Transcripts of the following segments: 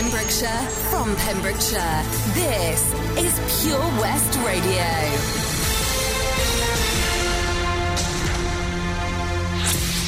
Pembrokeshire, from Pembrokeshire. This is Pure West Radio.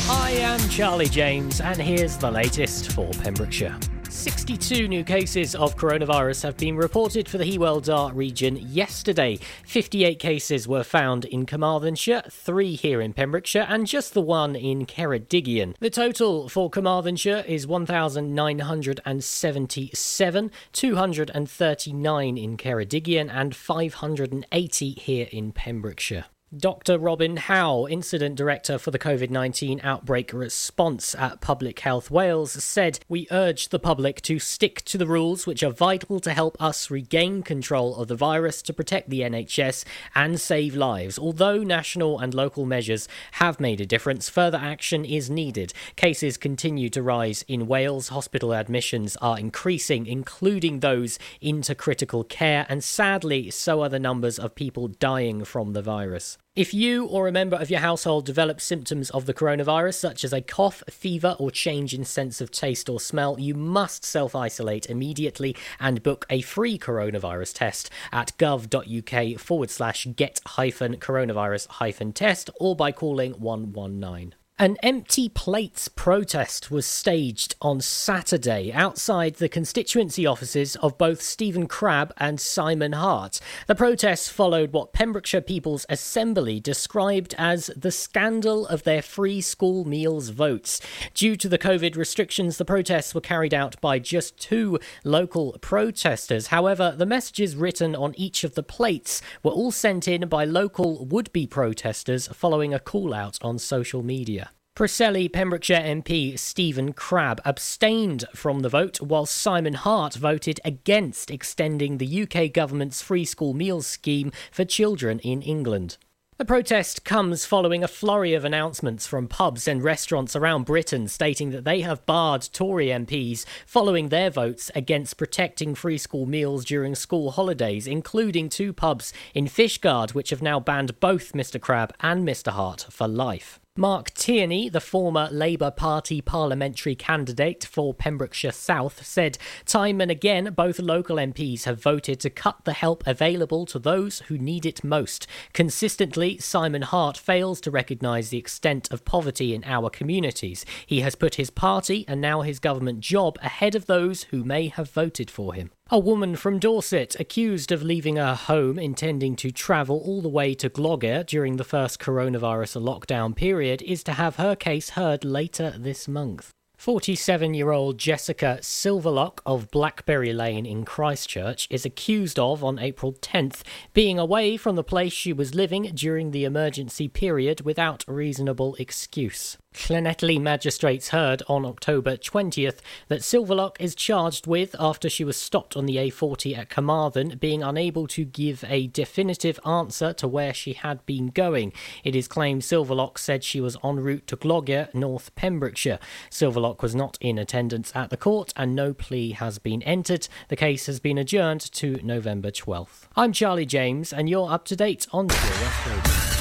I am Charlie James, and here's the latest for Pembrokeshire. 62 new cases of coronavirus have been reported for the Hywel Dda region yesterday. 58 cases were found in Carmarthenshire, 3 here in Pembrokeshire, and just the one in Ceredigion. The total for Carmarthenshire is 1,977, 239 in Ceredigion, and 580 here in Pembrokeshire. Dr. Robin Howe, Incident Director for the COVID 19 outbreak response at Public Health Wales, said, We urge the public to stick to the rules which are vital to help us regain control of the virus to protect the NHS and save lives. Although national and local measures have made a difference, further action is needed. Cases continue to rise in Wales. Hospital admissions are increasing, including those into critical care, and sadly, so are the numbers of people dying from the virus. If you or a member of your household develops symptoms of the coronavirus, such as a cough, fever, or change in sense of taste or smell, you must self isolate immediately and book a free coronavirus test at gov.uk forward slash get hyphen coronavirus hyphen test or by calling 119. An empty plates protest was staged on Saturday outside the constituency offices of both Stephen Crabb and Simon Hart. The protest followed what Pembrokeshire People's Assembly described as the scandal of their free school meals votes. Due to the COVID restrictions, the protests were carried out by just two local protesters. However, the messages written on each of the plates were all sent in by local would be protesters following a call out on social media. Preseli Pembrokeshire MP Stephen Crabb abstained from the vote, while Simon Hart voted against extending the UK government's free school meals scheme for children in England. The protest comes following a flurry of announcements from pubs and restaurants around Britain stating that they have barred Tory MPs following their votes against protecting free school meals during school holidays, including two pubs in Fishguard, which have now banned both Mr. Crabb and Mr. Hart for life. Mark Tierney, the former Labour Party parliamentary candidate for Pembrokeshire South, said time and again both local MPs have voted to cut the help available to those who need it most. Consistently, Simon Hart fails to recognise the extent of poverty in our communities. He has put his party and now his government job ahead of those who may have voted for him. A woman from Dorset accused of leaving her home intending to travel all the way to Gloucester during the first coronavirus lockdown period is to have her case heard later this month. 47 year old Jessica Silverlock of Blackberry Lane in Christchurch is accused of, on April 10th, being away from the place she was living during the emergency period without reasonable excuse. Llanelli magistrates heard on October 20th that Silverlock is charged with, after she was stopped on the A40 at Carmarthen, being unable to give a definitive answer to where she had been going. It is claimed Silverlock said she was en route to Gloucester, North Pembrokeshire. Silverlock was not in attendance at the court and no plea has been entered. The case has been adjourned to November 12th. I'm Charlie James and you're up to date on Pure West Radio.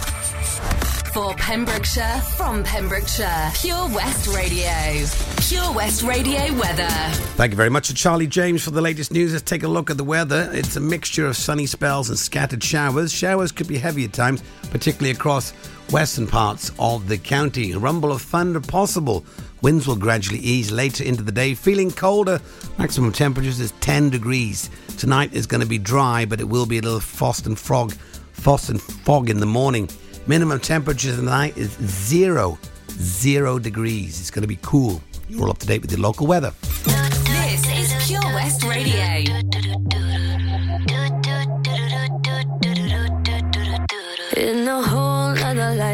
For Pembrokeshire, from Pembrokeshire, Pure West Radio. Pure West Radio weather. Thank you very much to Charlie James for the latest news. Let's take a look at the weather. It's a mixture of sunny spells and scattered showers. Showers could be heavy at times, particularly across western parts of the county. A rumble of thunder possible. Winds will gradually ease later into the day. Feeling colder. Maximum temperatures is 10 degrees. Tonight is going to be dry, but it will be a little frost and fog, frost and fog in the morning. Minimum temperature tonight is zero, zero degrees. It's going to be cool. You're all up to date with your local weather. This is Pure West Radio. In a whole other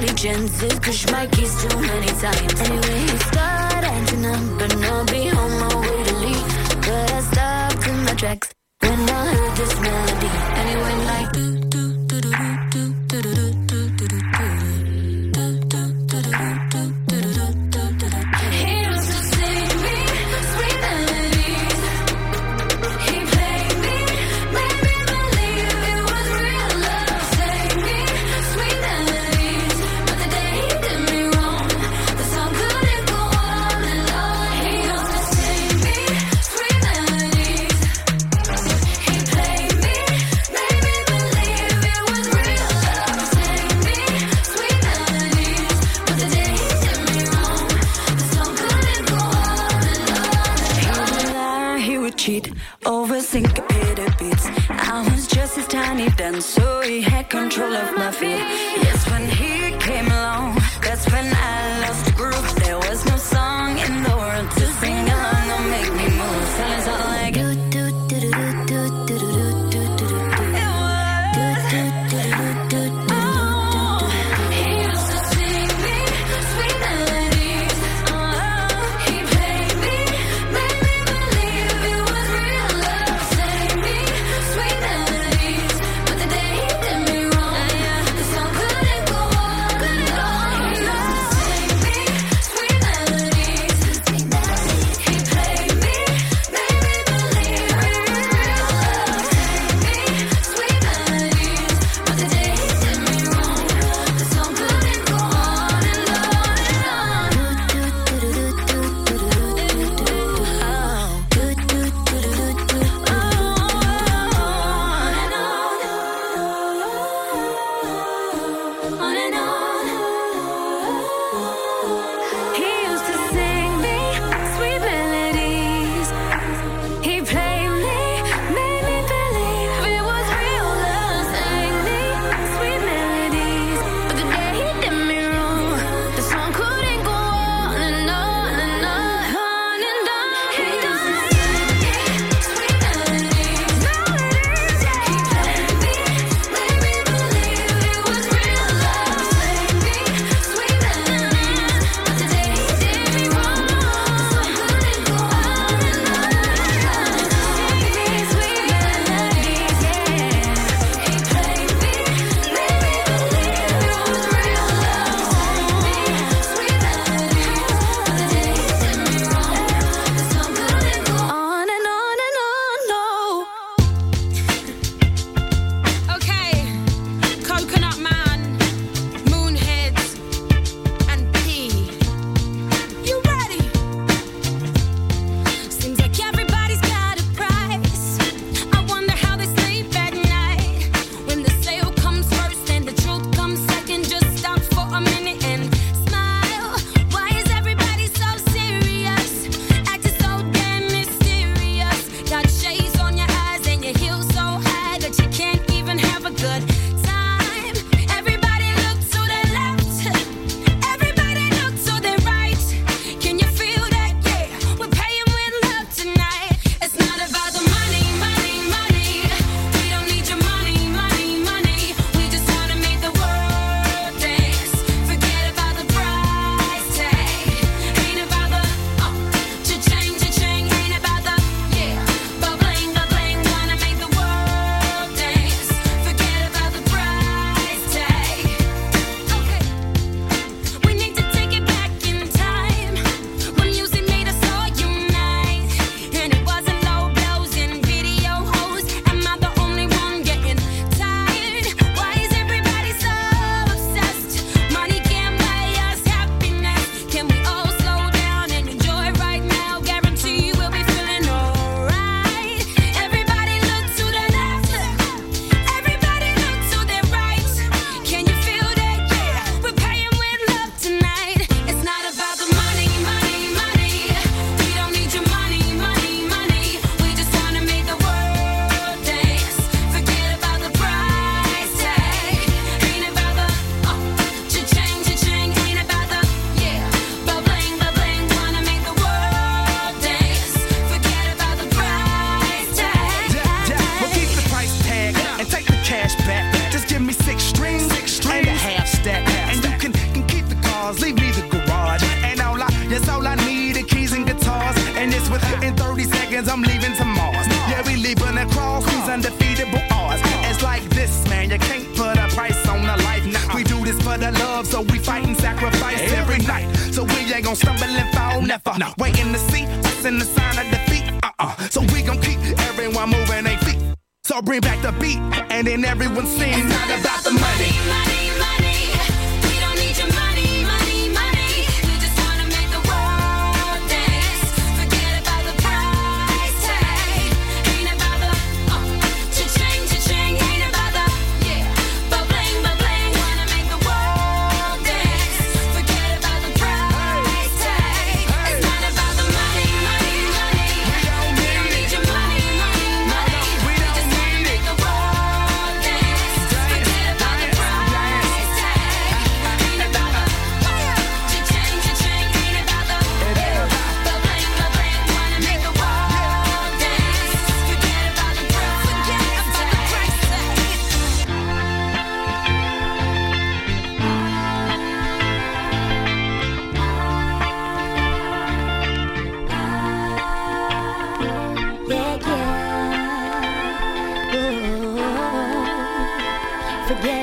many chances, push my keys too many times. Anyway, you start acting up, and I'll be on my way to leave. But I stopped in my tracks when I heard this melody, and it went like.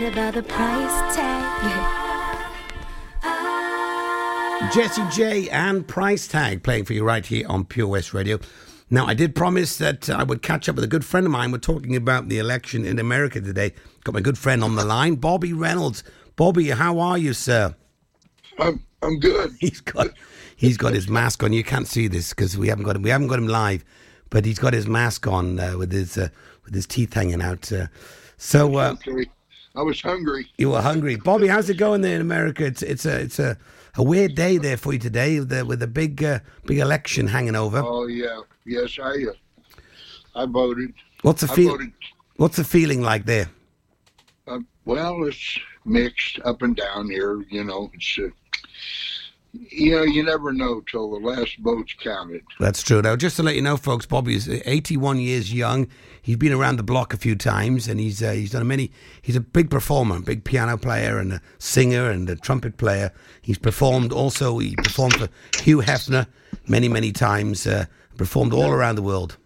Right about the price tag. Jessie J and Price Tag playing for you right here on Pure West Radio. Now, I did promise that I would catch up with a good friend of mine. We're talking about the election in America today. Got my good friend on the line, Bobby Reynolds. Bobby, how are you, sir? I'm I'm good. He's got he's got his mask on. You can't see this because we haven't got him. We haven't got him live, but he's got his mask on uh, with his uh, with his teeth hanging out. Uh, so uh, Okay. I was hungry. you were hungry, Bobby. How's it going there in America? It's it's a it's a, a weird day there for you today, with the, with a big uh, big election hanging over. Oh yeah, yes, I uh, I voted. What's the I feel? voted. What's the feeling like there? Uh, well, it's mixed up and down here. You know, it's uh, you know you never know till the last vote's counted. That's true. Now, just to let you know, folks, Bobby is 81 years young. He's been around the block a few times, and he's uh, he's done many. He's a big performer, big piano player, and a singer, and a trumpet player. He's performed also. He performed for Hugh Hefner many, many times. Uh, performed all around the world,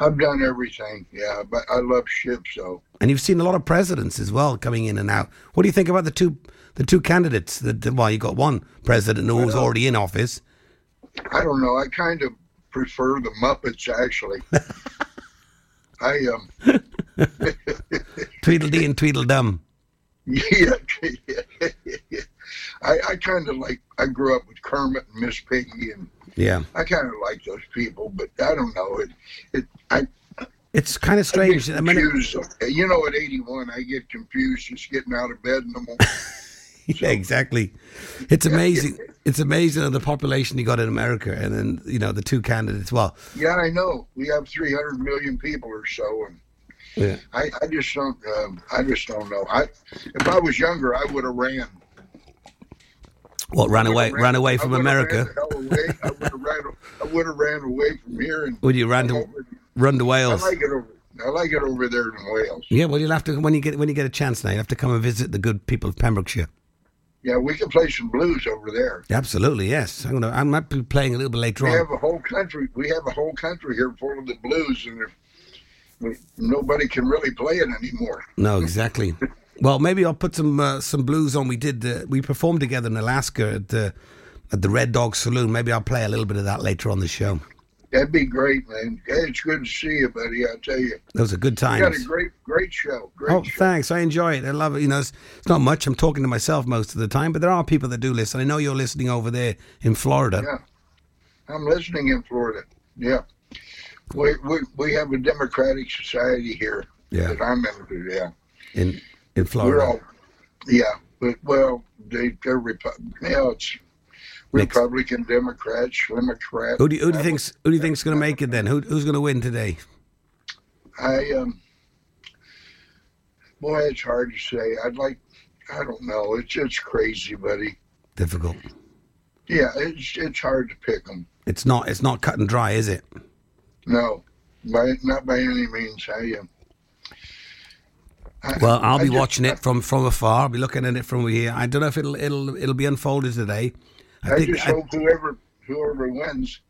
I've done everything. Yeah, but I love ships. So and you've seen a lot of presidents as well coming in and out. What do you think about the two the two candidates? Well, you got one president who's already in office. I don't know. I kind of prefer the Muppets actually. I um Tweedledee and Tweedledum. yeah. I, I kind of like. I grew up with Kermit and Miss Piggy, and Yeah, I kind of like those people. But I don't know. It. It. I. it's kind of strange. I mean, confused. You know, at 81, I get confused just getting out of bed in the morning. Yeah, exactly. It's amazing. It's amazing the population you got in America, and then you know the two candidates. Well, yeah, I know. We have 300 million people or so, and yeah. I, I just don't. Um, I just don't know. I, if I was younger, I would have ran. What ran away? would've Ran away from America? ran away. I would have ran. I would have ran away from here and. Would you ran to run to Wales? I like it over. I like it over there in Wales. Yeah, well, you'll have to when you get when you get a chance now. You have to come and visit the good people of Pembrokeshire. Yeah, we can play some blues over there. Absolutely, yes. I'm gonna. I might be playing a little bit later We on. We have a whole country. We have a whole country here full of the blues, and nobody can really play it anymore. No, exactly. Well, maybe I'll put some uh, some blues on. We did. Uh, we performed together in Alaska at the at the Red Dog Saloon. Maybe I'll play a little bit of that later on the show. That'd be great, man. Hey, it's good to see you, buddy. I tell you, Those are good you got a great, great show. Great Oh, show. thanks. I enjoy it. I love it. You know, it's, it's not much. I'm talking to myself most of the time, but there are people that do listen. I know you're listening over there in Florida. Yeah, I'm listening in Florida. Yeah, we we, we have a democratic society here Yeah. that I'm into. Yeah, In in we're Florida. all. Yeah, but well, they they're Repu- yeah, it's Republican, Democrats, Democrat. Who do you, who do you think's who do you think's going to make it then? Who, who's going to win today? I um, boy, it's hard to say. I'd like, I don't know. It's it's crazy, buddy. Difficult. Yeah, it's it's hard to pick them. It's not. It's not cut and dry, is it? No, by not by any means. I um. Well, I'll I be just- watching it from from afar. I'll be looking at it from here. I don't know if it'll it'll it'll be unfolded today. I I, just I, hope whoever whoever wins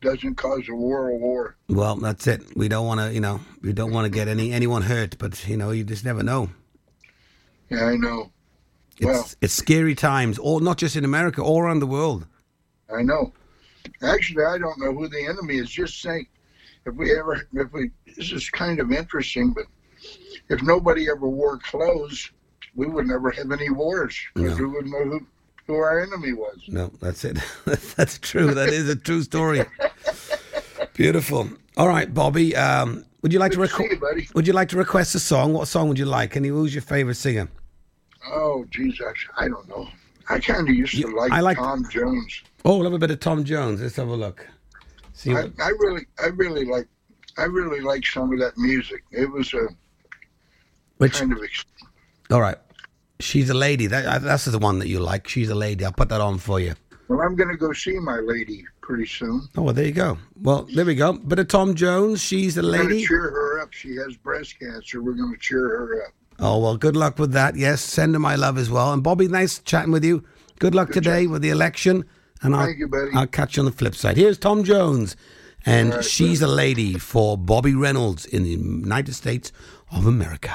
doesn't cause a war world war. well, that's it. We don't want to. You know, we don't want to get any anyone hurt. But you know, you just never know. Yeah, I know. It's Well- it's scary times. All not just in America, all around the world. I know. Actually, I don't know who the enemy is. Just think, if we ever, if we, this is kind of interesting, but if nobody ever wore clothes, we would never have any wars No. we wouldn't know who, who our enemy was. No, that's it. that's true. That is a true story. Beautiful. All right, Bobby. Um, would you like Good to to see you, record? Would you like to request a song? What song would you like? And who's your favorite singer? Oh, geez, I, I don't know. I kind of used You- to like, I like- Tom Jones. Oh, we'll have a bit of Tom Jones. Let's have a look. See I, what, I really, I really like, I really like some of that music. It was a which. kind of, ex- All right. She's a lady. That that's the one that you like. She's a lady. I'll put that on for you. well, I'm going to go see my lady pretty soon. Oh, well, there you go. Well, there we go. Bit of Tom Jones. She's a lady. cheer her up. She has breast cancer. We're going to cheer her up. Oh, well, good luck with that. Yes, send her my love as well. And Bobby, nice chatting with you. Good luck today with the election. And I'll, you, buddy. I'll catch you on the flip side. Here's Tom Jones. And right, she's a lady for Bobby Reynolds in the United States of America.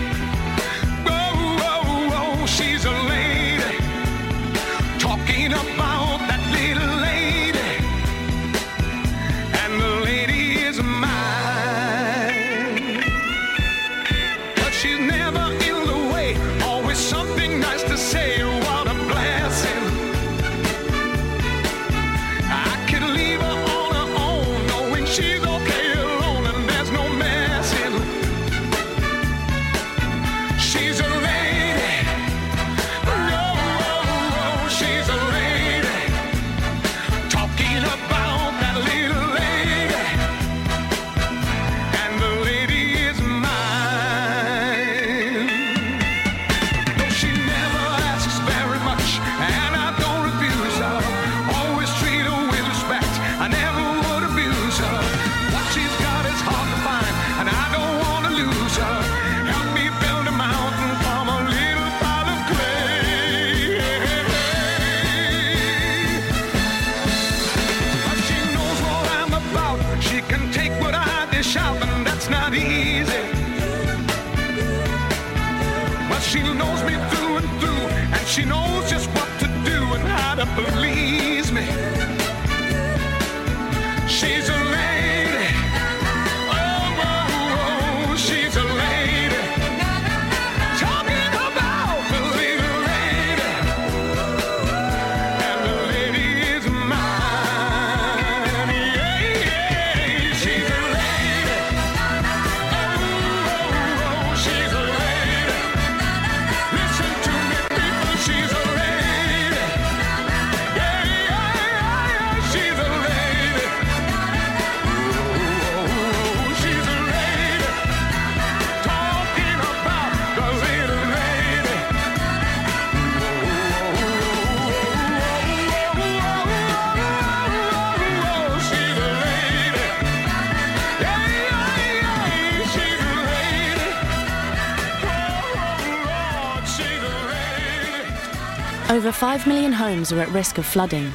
Over 5 million homes are at risk of flooding,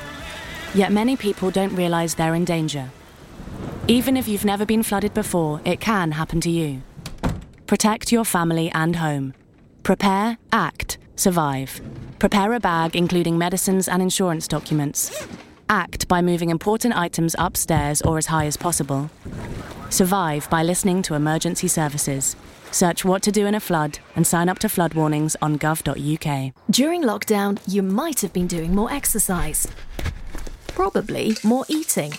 yet many people don't realise they're in danger. Even if you've never been flooded before, it can happen to you. Protect your family and home. Prepare, act, survive. Prepare a bag including medicines and insurance documents. Act by moving important items upstairs or as high as possible. Survive by listening to emergency services. Search what to do in a flood and sign up to flood warnings on gov.uk. During lockdown, you might have been doing more exercise. Probably more eating.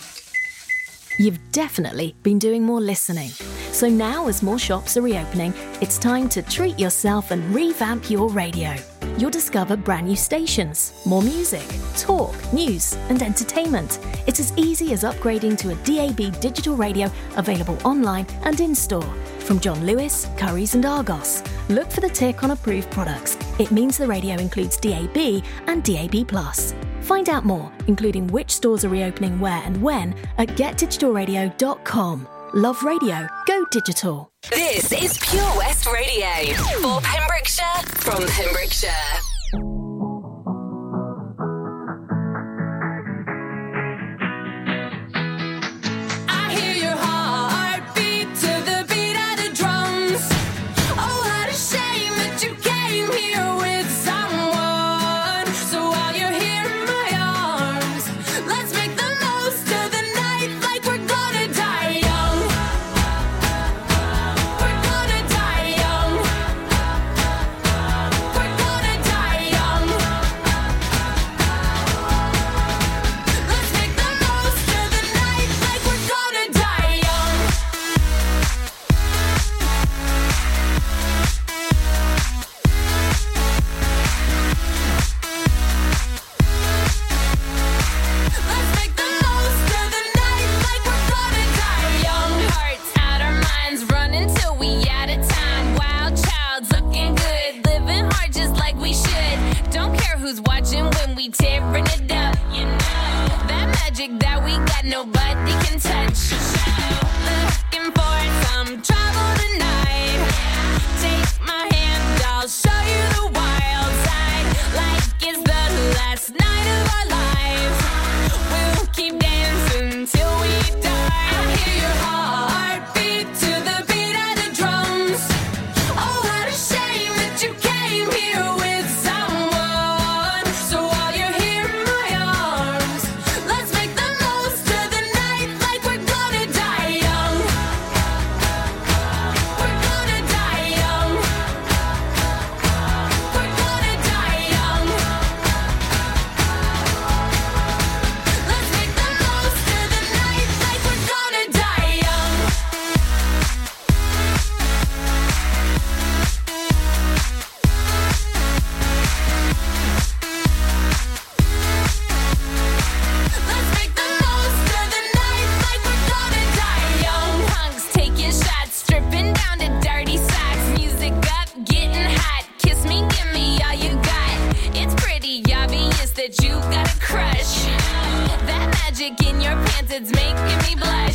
You've definitely been doing more listening. So now, as more shops are reopening, it's time to treat yourself and revamp your radio. You'll discover brand new stations, more music, talk, news, and entertainment. It's as easy as upgrading to a DAB digital radio available online and in store. From John Lewis, Curry's, and Argos. Look for the tick on approved products. It means the radio includes DAB and DAB. Find out more, including which stores are reopening where and when, at getdigitalradio.com. Love radio, go digital. This is Pure West Radio for Pembrokeshire from Pembrokeshire. That's making me blush.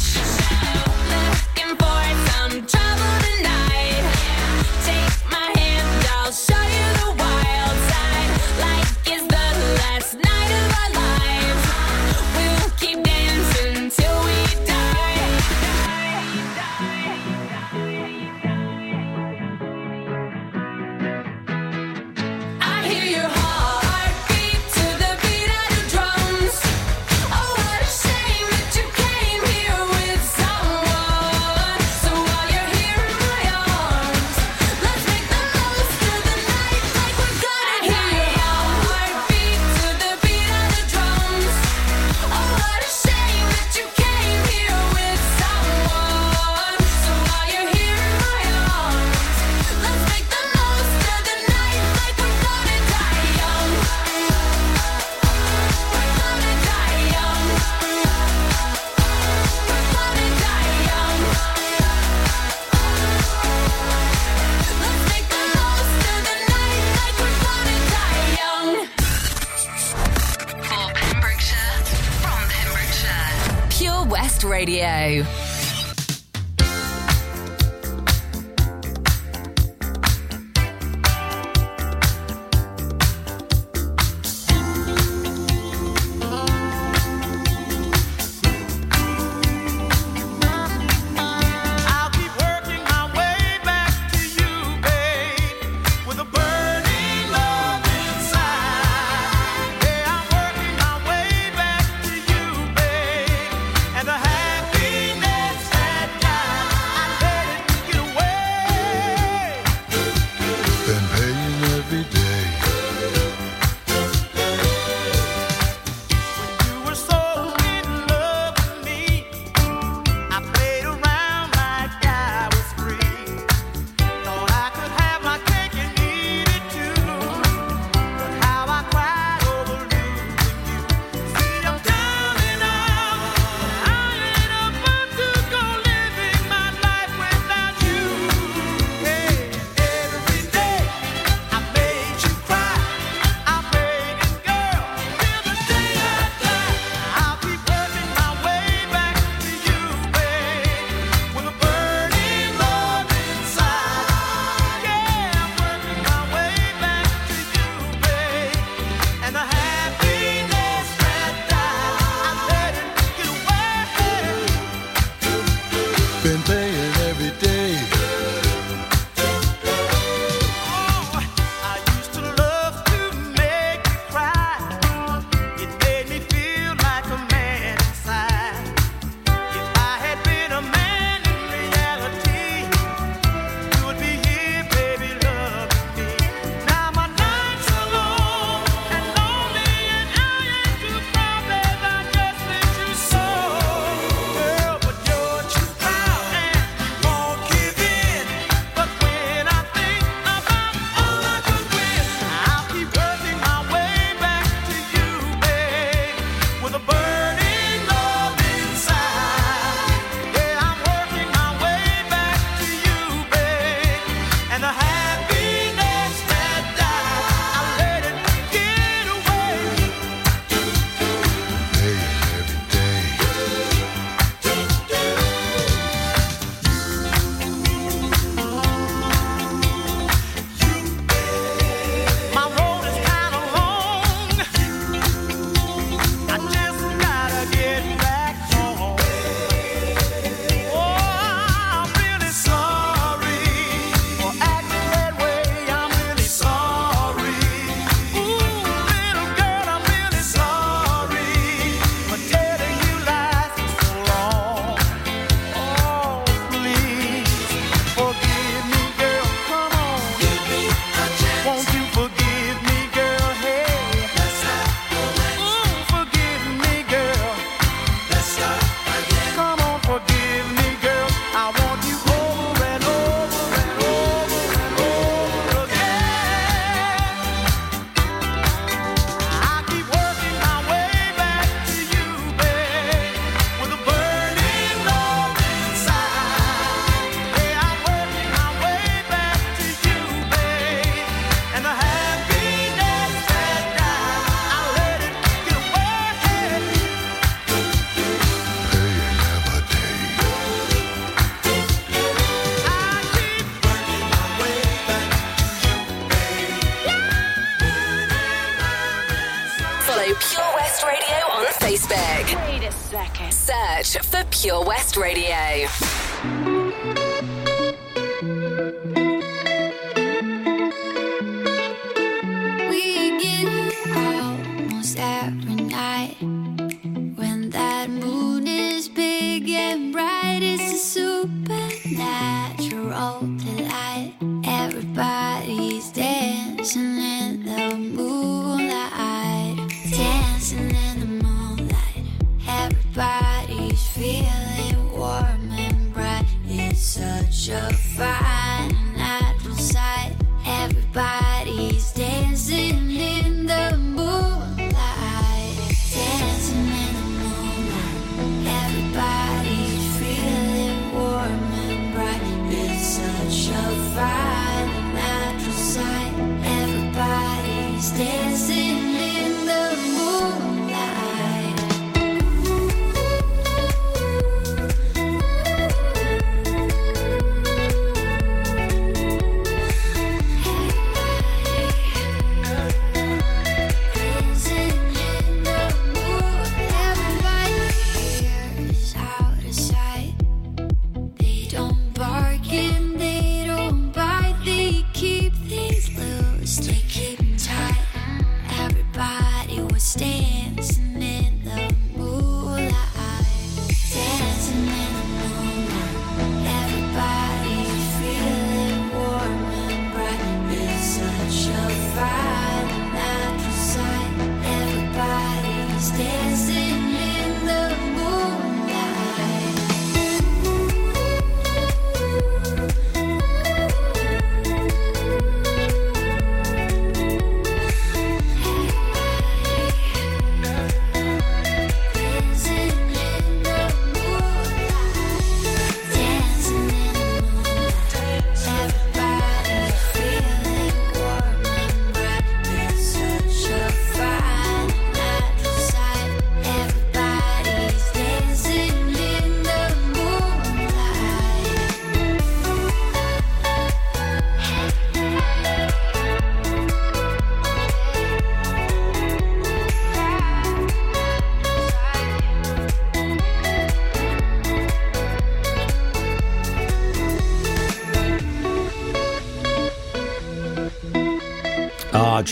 Big and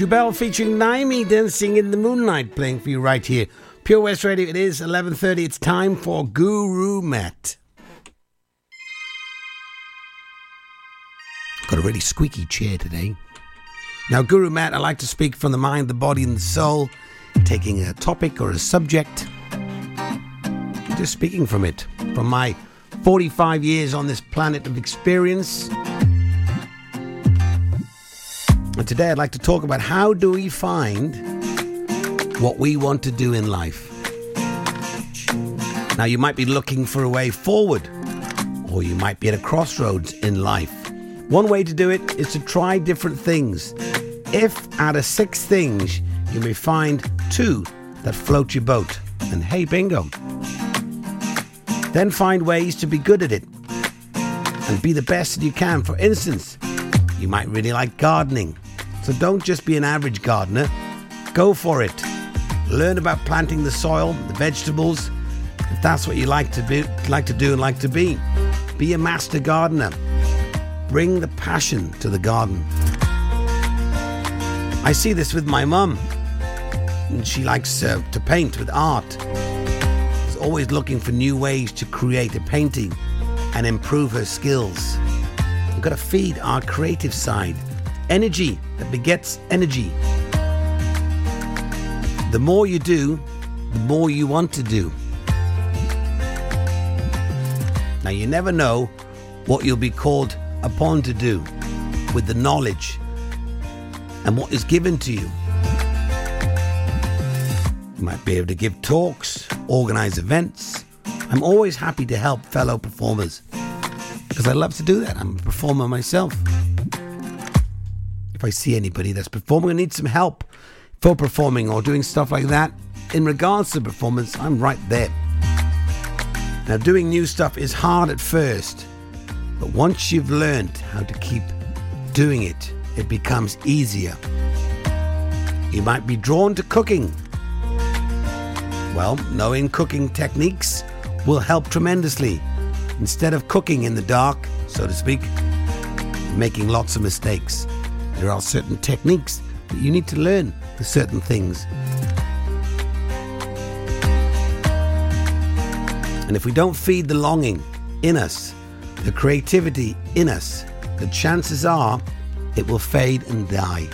Jubel featuring Neimy dancing in the moonlight, playing for you right here. Pure West Radio. It is eleven thirty. It's time for Guru Matt. Got a really squeaky chair today. Now, Guru Matt, I like to speak from the mind, the body, and the soul, taking a topic or a subject, just speaking from it, from my 45 years on this planet of experience. And today I'd like to talk about how do we find what we want to do in life. Now, you might be looking for a way forward, or you might be at a crossroads in life. One way to do it is to try different things. If out of six things you may find two that float your boat, and hey, bingo. Then find ways to be good at it and be the best that you can. For instance, you might really like gardening. So don't just be an average gardener, go for it. Learn about planting the soil, the vegetables, if that's what you like to be, like to do and like to be. Be a master gardener. Bring the passion to the garden. I see this with my mum. And she likes uh, to paint with art. She's always looking for new ways to create a painting and improve her skills. We've got to feed our creative side. Energy that begets energy. The more you do, the more you want to do. Now, you never know what you'll be called upon to do with the knowledge and what is given to you. You might be able to give talks, organize events. I'm always happy to help fellow performers because I love to do that. I'm a performer myself. If I see anybody that's performing and needs some help for performing or doing stuff like that, in regards to performance, I'm right there. Now, doing new stuff is hard at first, but once you've learned how to keep doing it, it becomes easier. You might be drawn to cooking, Well, knowing cooking techniques will help tremendously. Instead of cooking in the dark, so to speak, making lots of mistakes, there are certain techniques that you need to learn for certain things. And if we don't feed the longing in us, the creativity in us, the chances are it will fade and die.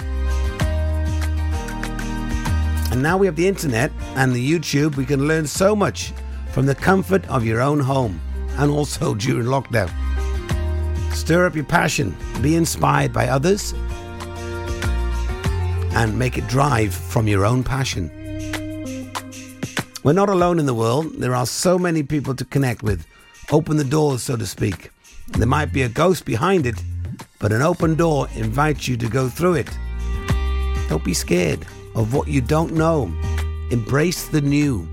And now we have the internet and the YouTube, we can learn so much from the comfort of your own home and also during lockdown. Stir up your passion, be inspired by others, and make it drive from your own passion. We're not alone in the world. There are so many people to connect with. Open the doors, so to speak. There might be a ghost behind it, but an open door invites you to go through it. Don't be scared of what you don't know. Embrace the new.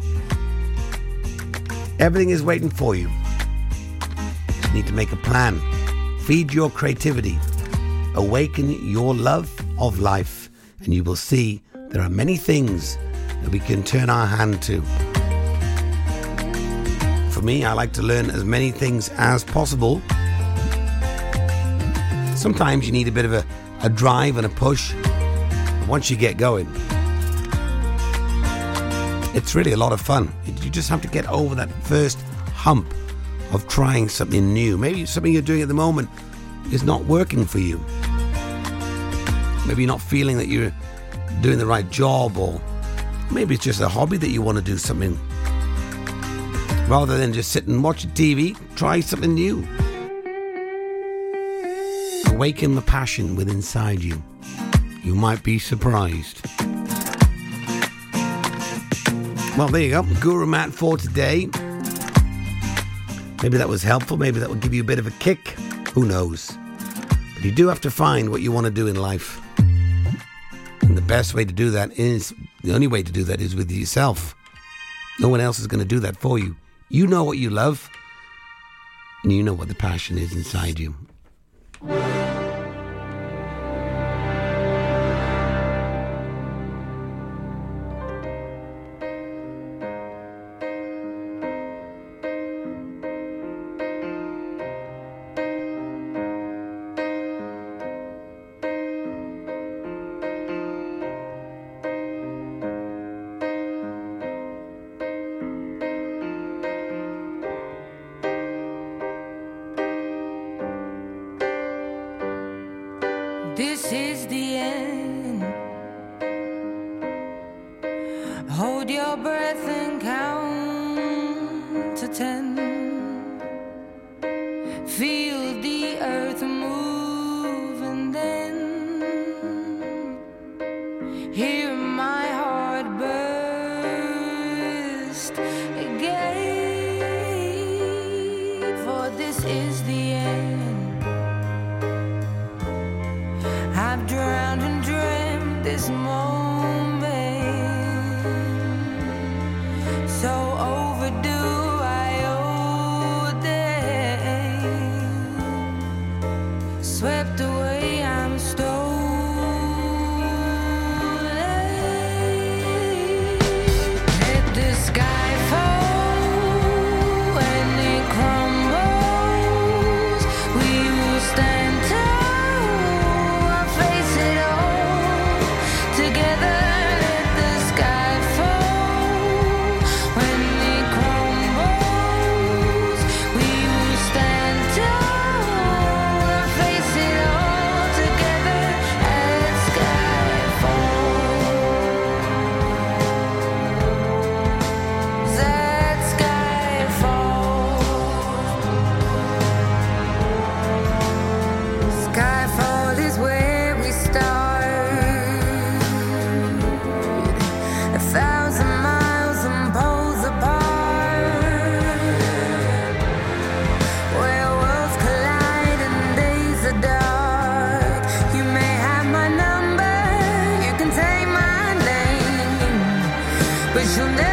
Everything is waiting for you. You need to make a plan. Feed your creativity. Awaken your love of life, and you will see there are many things that we can turn our hand to. For me, I like to learn as many things as possible. Sometimes you need a bit of a, a drive and a push. Once you get going, it's really a lot of fun. You just have to get over that first hump of trying something new. Maybe something you're doing at the moment is not working for you. Maybe you're not feeling that you're doing the right job, or maybe it's just a hobby that you want to do something. Rather than just sit and watch TV, try something new. Awaken the passion within inside you. You might be surprised. Well, there you go. Guru Matt for today. Maybe that was helpful. Maybe that will give you a bit of a kick. Who knows? But you do have to find what you want to do in life. And the best way to do that is the only way to do that is with yourself. No one else is going to do that for you. You know what you love, and you know what the passion is inside you. This is the end. But you'll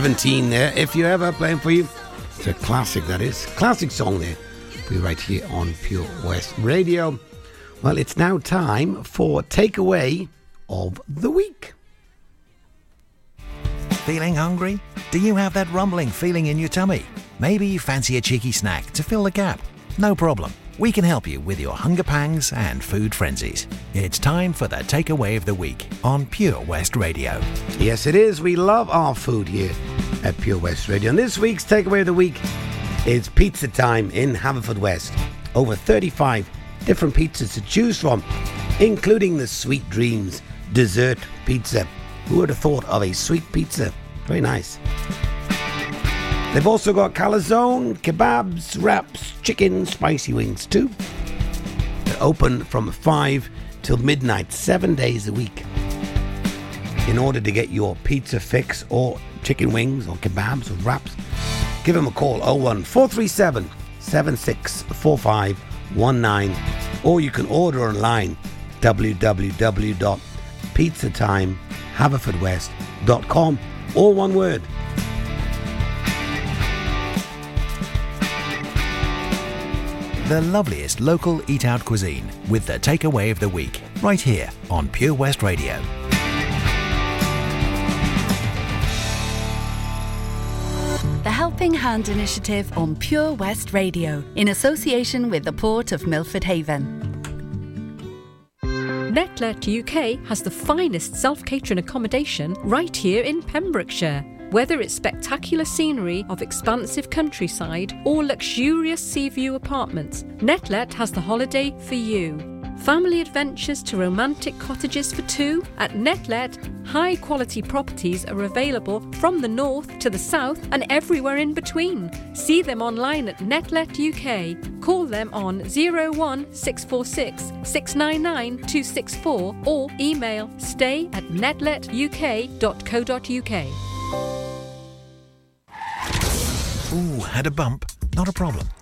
17 there. If you ever playing for you, it's a classic that is classic song there. We right here on Pure West Radio. Well, it's now time for takeaway of the week. Feeling hungry? Do you have that rumbling feeling in your tummy? Maybe you fancy a cheeky snack to fill the gap. No problem we can help you with your hunger pangs and food frenzies. It's time for the Takeaway of the Week on Pure West Radio. Yes, it is. We love our food here at Pure West Radio. And this week's Takeaway of the Week is pizza time in Haverfordwest. Over 35 different pizzas to choose from, including the Sweet Dreams dessert pizza. Who would have thought of a sweet pizza? Very nice. They've also got calzone, kebabs, wraps, chicken, spicy wings too. They're open from 5 till midnight, seven days a week. In order to get your pizza fix or chicken wings or kebabs or wraps, give them a call 01437 764519 or you can order online www.pizzatimehaverfordwest.com all one word The loveliest local eat out cuisine with the takeaway of the week, right here on Pure West Radio. The Helping Hand Initiative on Pure West Radio, in association with the Port of Milford Haven. Netlet UK has the finest self catering accommodation right here in Pembrokeshire. Whether it's spectacular scenery of expansive countryside or luxurious sea view apartments, Netlet has the holiday for you. Family adventures to romantic cottages for two at Netlet. High quality properties are available from the north to the south and everywhere in between. See them online at Netlet UK. Call them on 01 646 699 264 or email stay at netletuk.co.uk. Ooh, had a bump? Not a problem.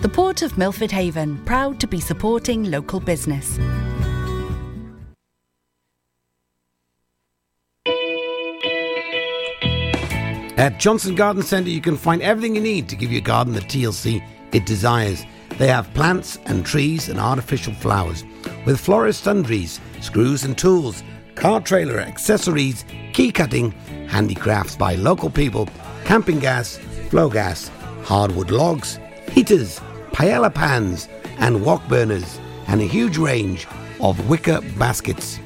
The Port of Milford Haven, proud to be supporting local business. At Johnston Garden Centre, you can find everything you need to give your garden the TLC it desires. They have plants and trees and artificial flowers, with florist sundries, screws and tools, car trailer accessories, key cutting, handicrafts by local people, camping gas, Flogas, hardwood logs, heaters, paella pans, and wok burners, and a huge range of wicker baskets.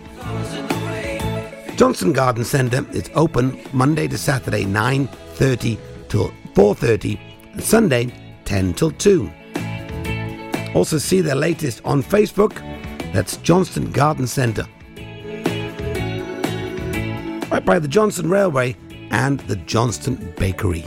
Johnston Garden Centre is open Monday to Saturday 9:30 till 4:30, and Sunday 10 till 2. Also see their latest on Facebook. That's Johnston Garden Centre. Right by the Johnston Railway and the Johnston Bakery.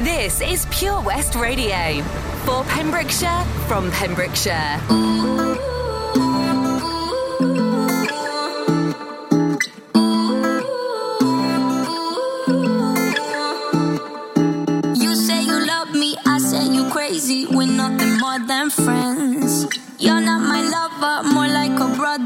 This is Pure West Radio for Pembrokeshire from Pembrokeshire. You say you love me, I say you crazy. We're nothing more than friends. You're not my lover, more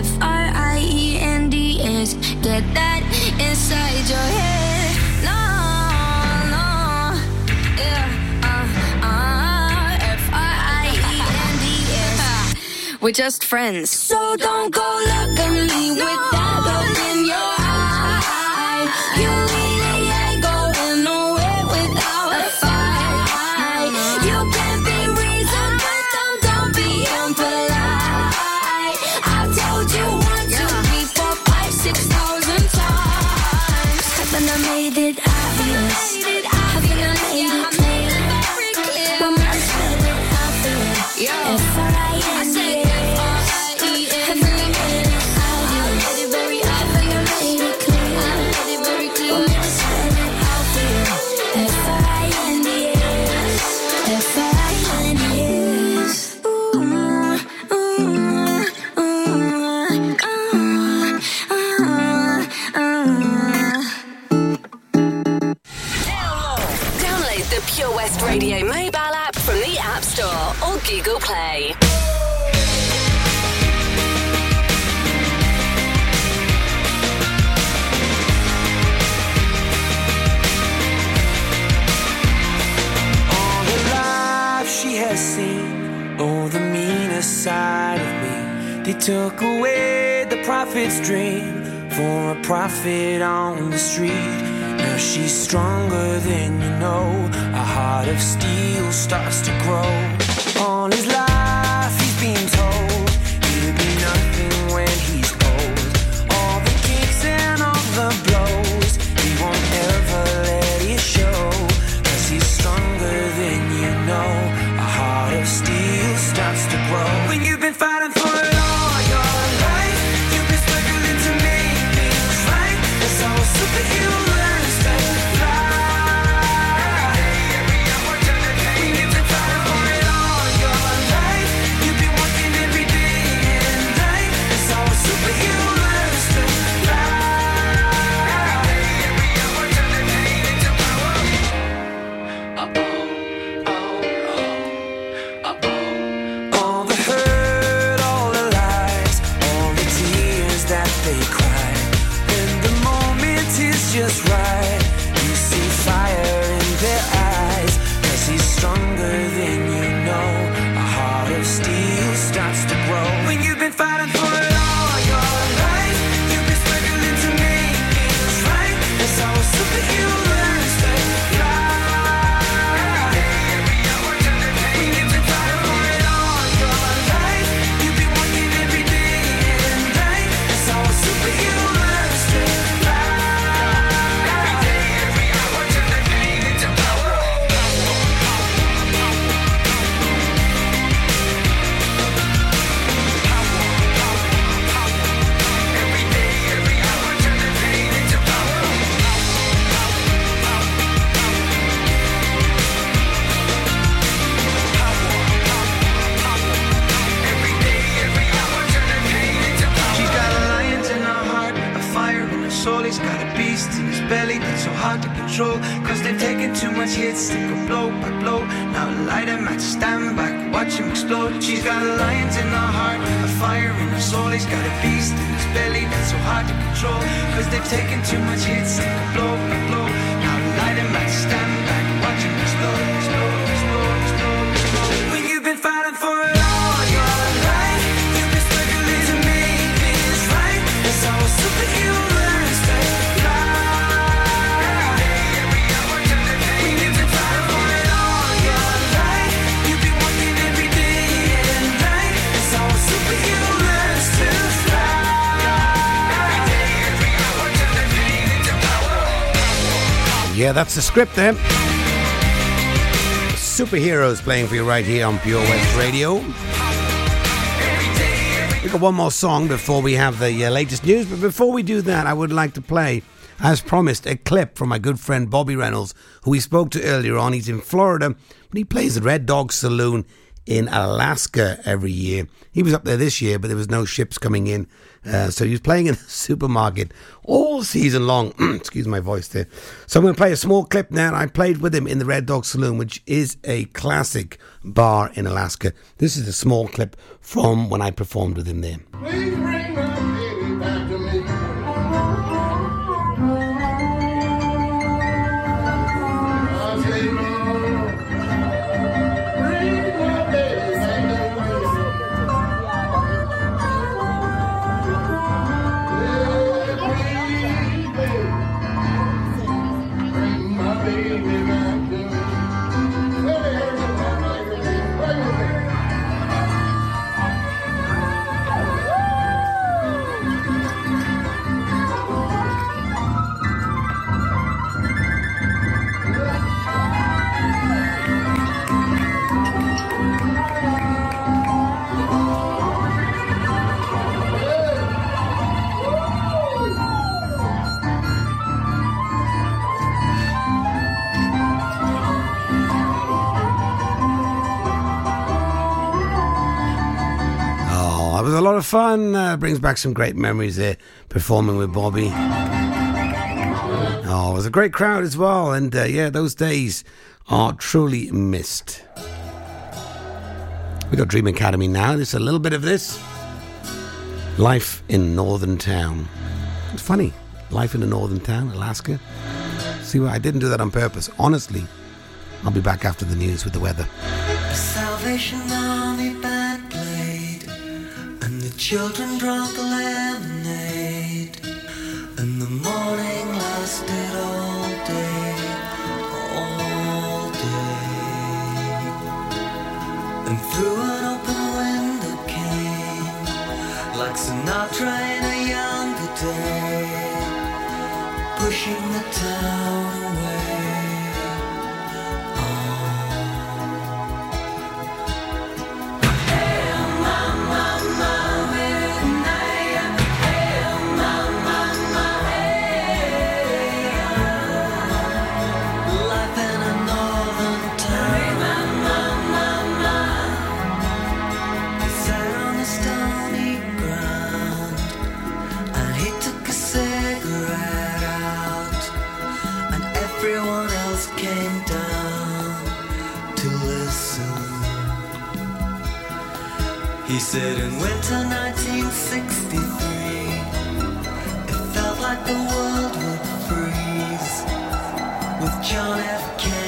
F R I E N D S. Get that inside your head. No, no, yeah, uh, uh, F R I E N D S. We're just friends. So don't go looking me no. with that. took away the prophet's dream for a prophet on the street. Now she's stronger than you know. A heart of steel starts to grow. too much hits to go blow by blow. Now light a match, stand back, watch him explode. She's got a lions in her heart, a fire in her soul. He's got a beast in his belly that's so hard to control. Cause they've taken too much hits to go blow by blow. Yeah, that's the script there. Superheroes playing for you right here on Pure West Radio. We've got one more song before we have the uh, latest news, but before we do that, I would like to play, as promised, a clip from my good friend Bobby Reynolds, who we spoke to earlier on. He's in Florida, but he plays at Red Dog Saloon in Alaska every year. He was up there this year, but there was no ships coming in. Uh, so he was playing in the supermarket all season long. Excuse my voice there. So I'm going to play a small clip now. I played with him in the Red Dog Saloon, which is a classic bar in Alaska. This is a small clip from when I performed with him there. Of fun. Uh, brings back some great memories there performing with Bobby. Oh, it was a great crowd as well. And uh, yeah, those days are truly missed. We got Dream Academy now. There's a little bit of this. Life in Northern Town. It's funny. Life in a northern town, Alaska. See I didn't do that on purpose. Honestly, I'll be back after the news with the weather. Salvation Army band the children drank lemonade, and the morning lasted all day, all day. And through an open window came, like Sinatra in a younger day, pushing the town down to listen. He said in winter 1963, it felt like the world would freeze with John F. Kennedy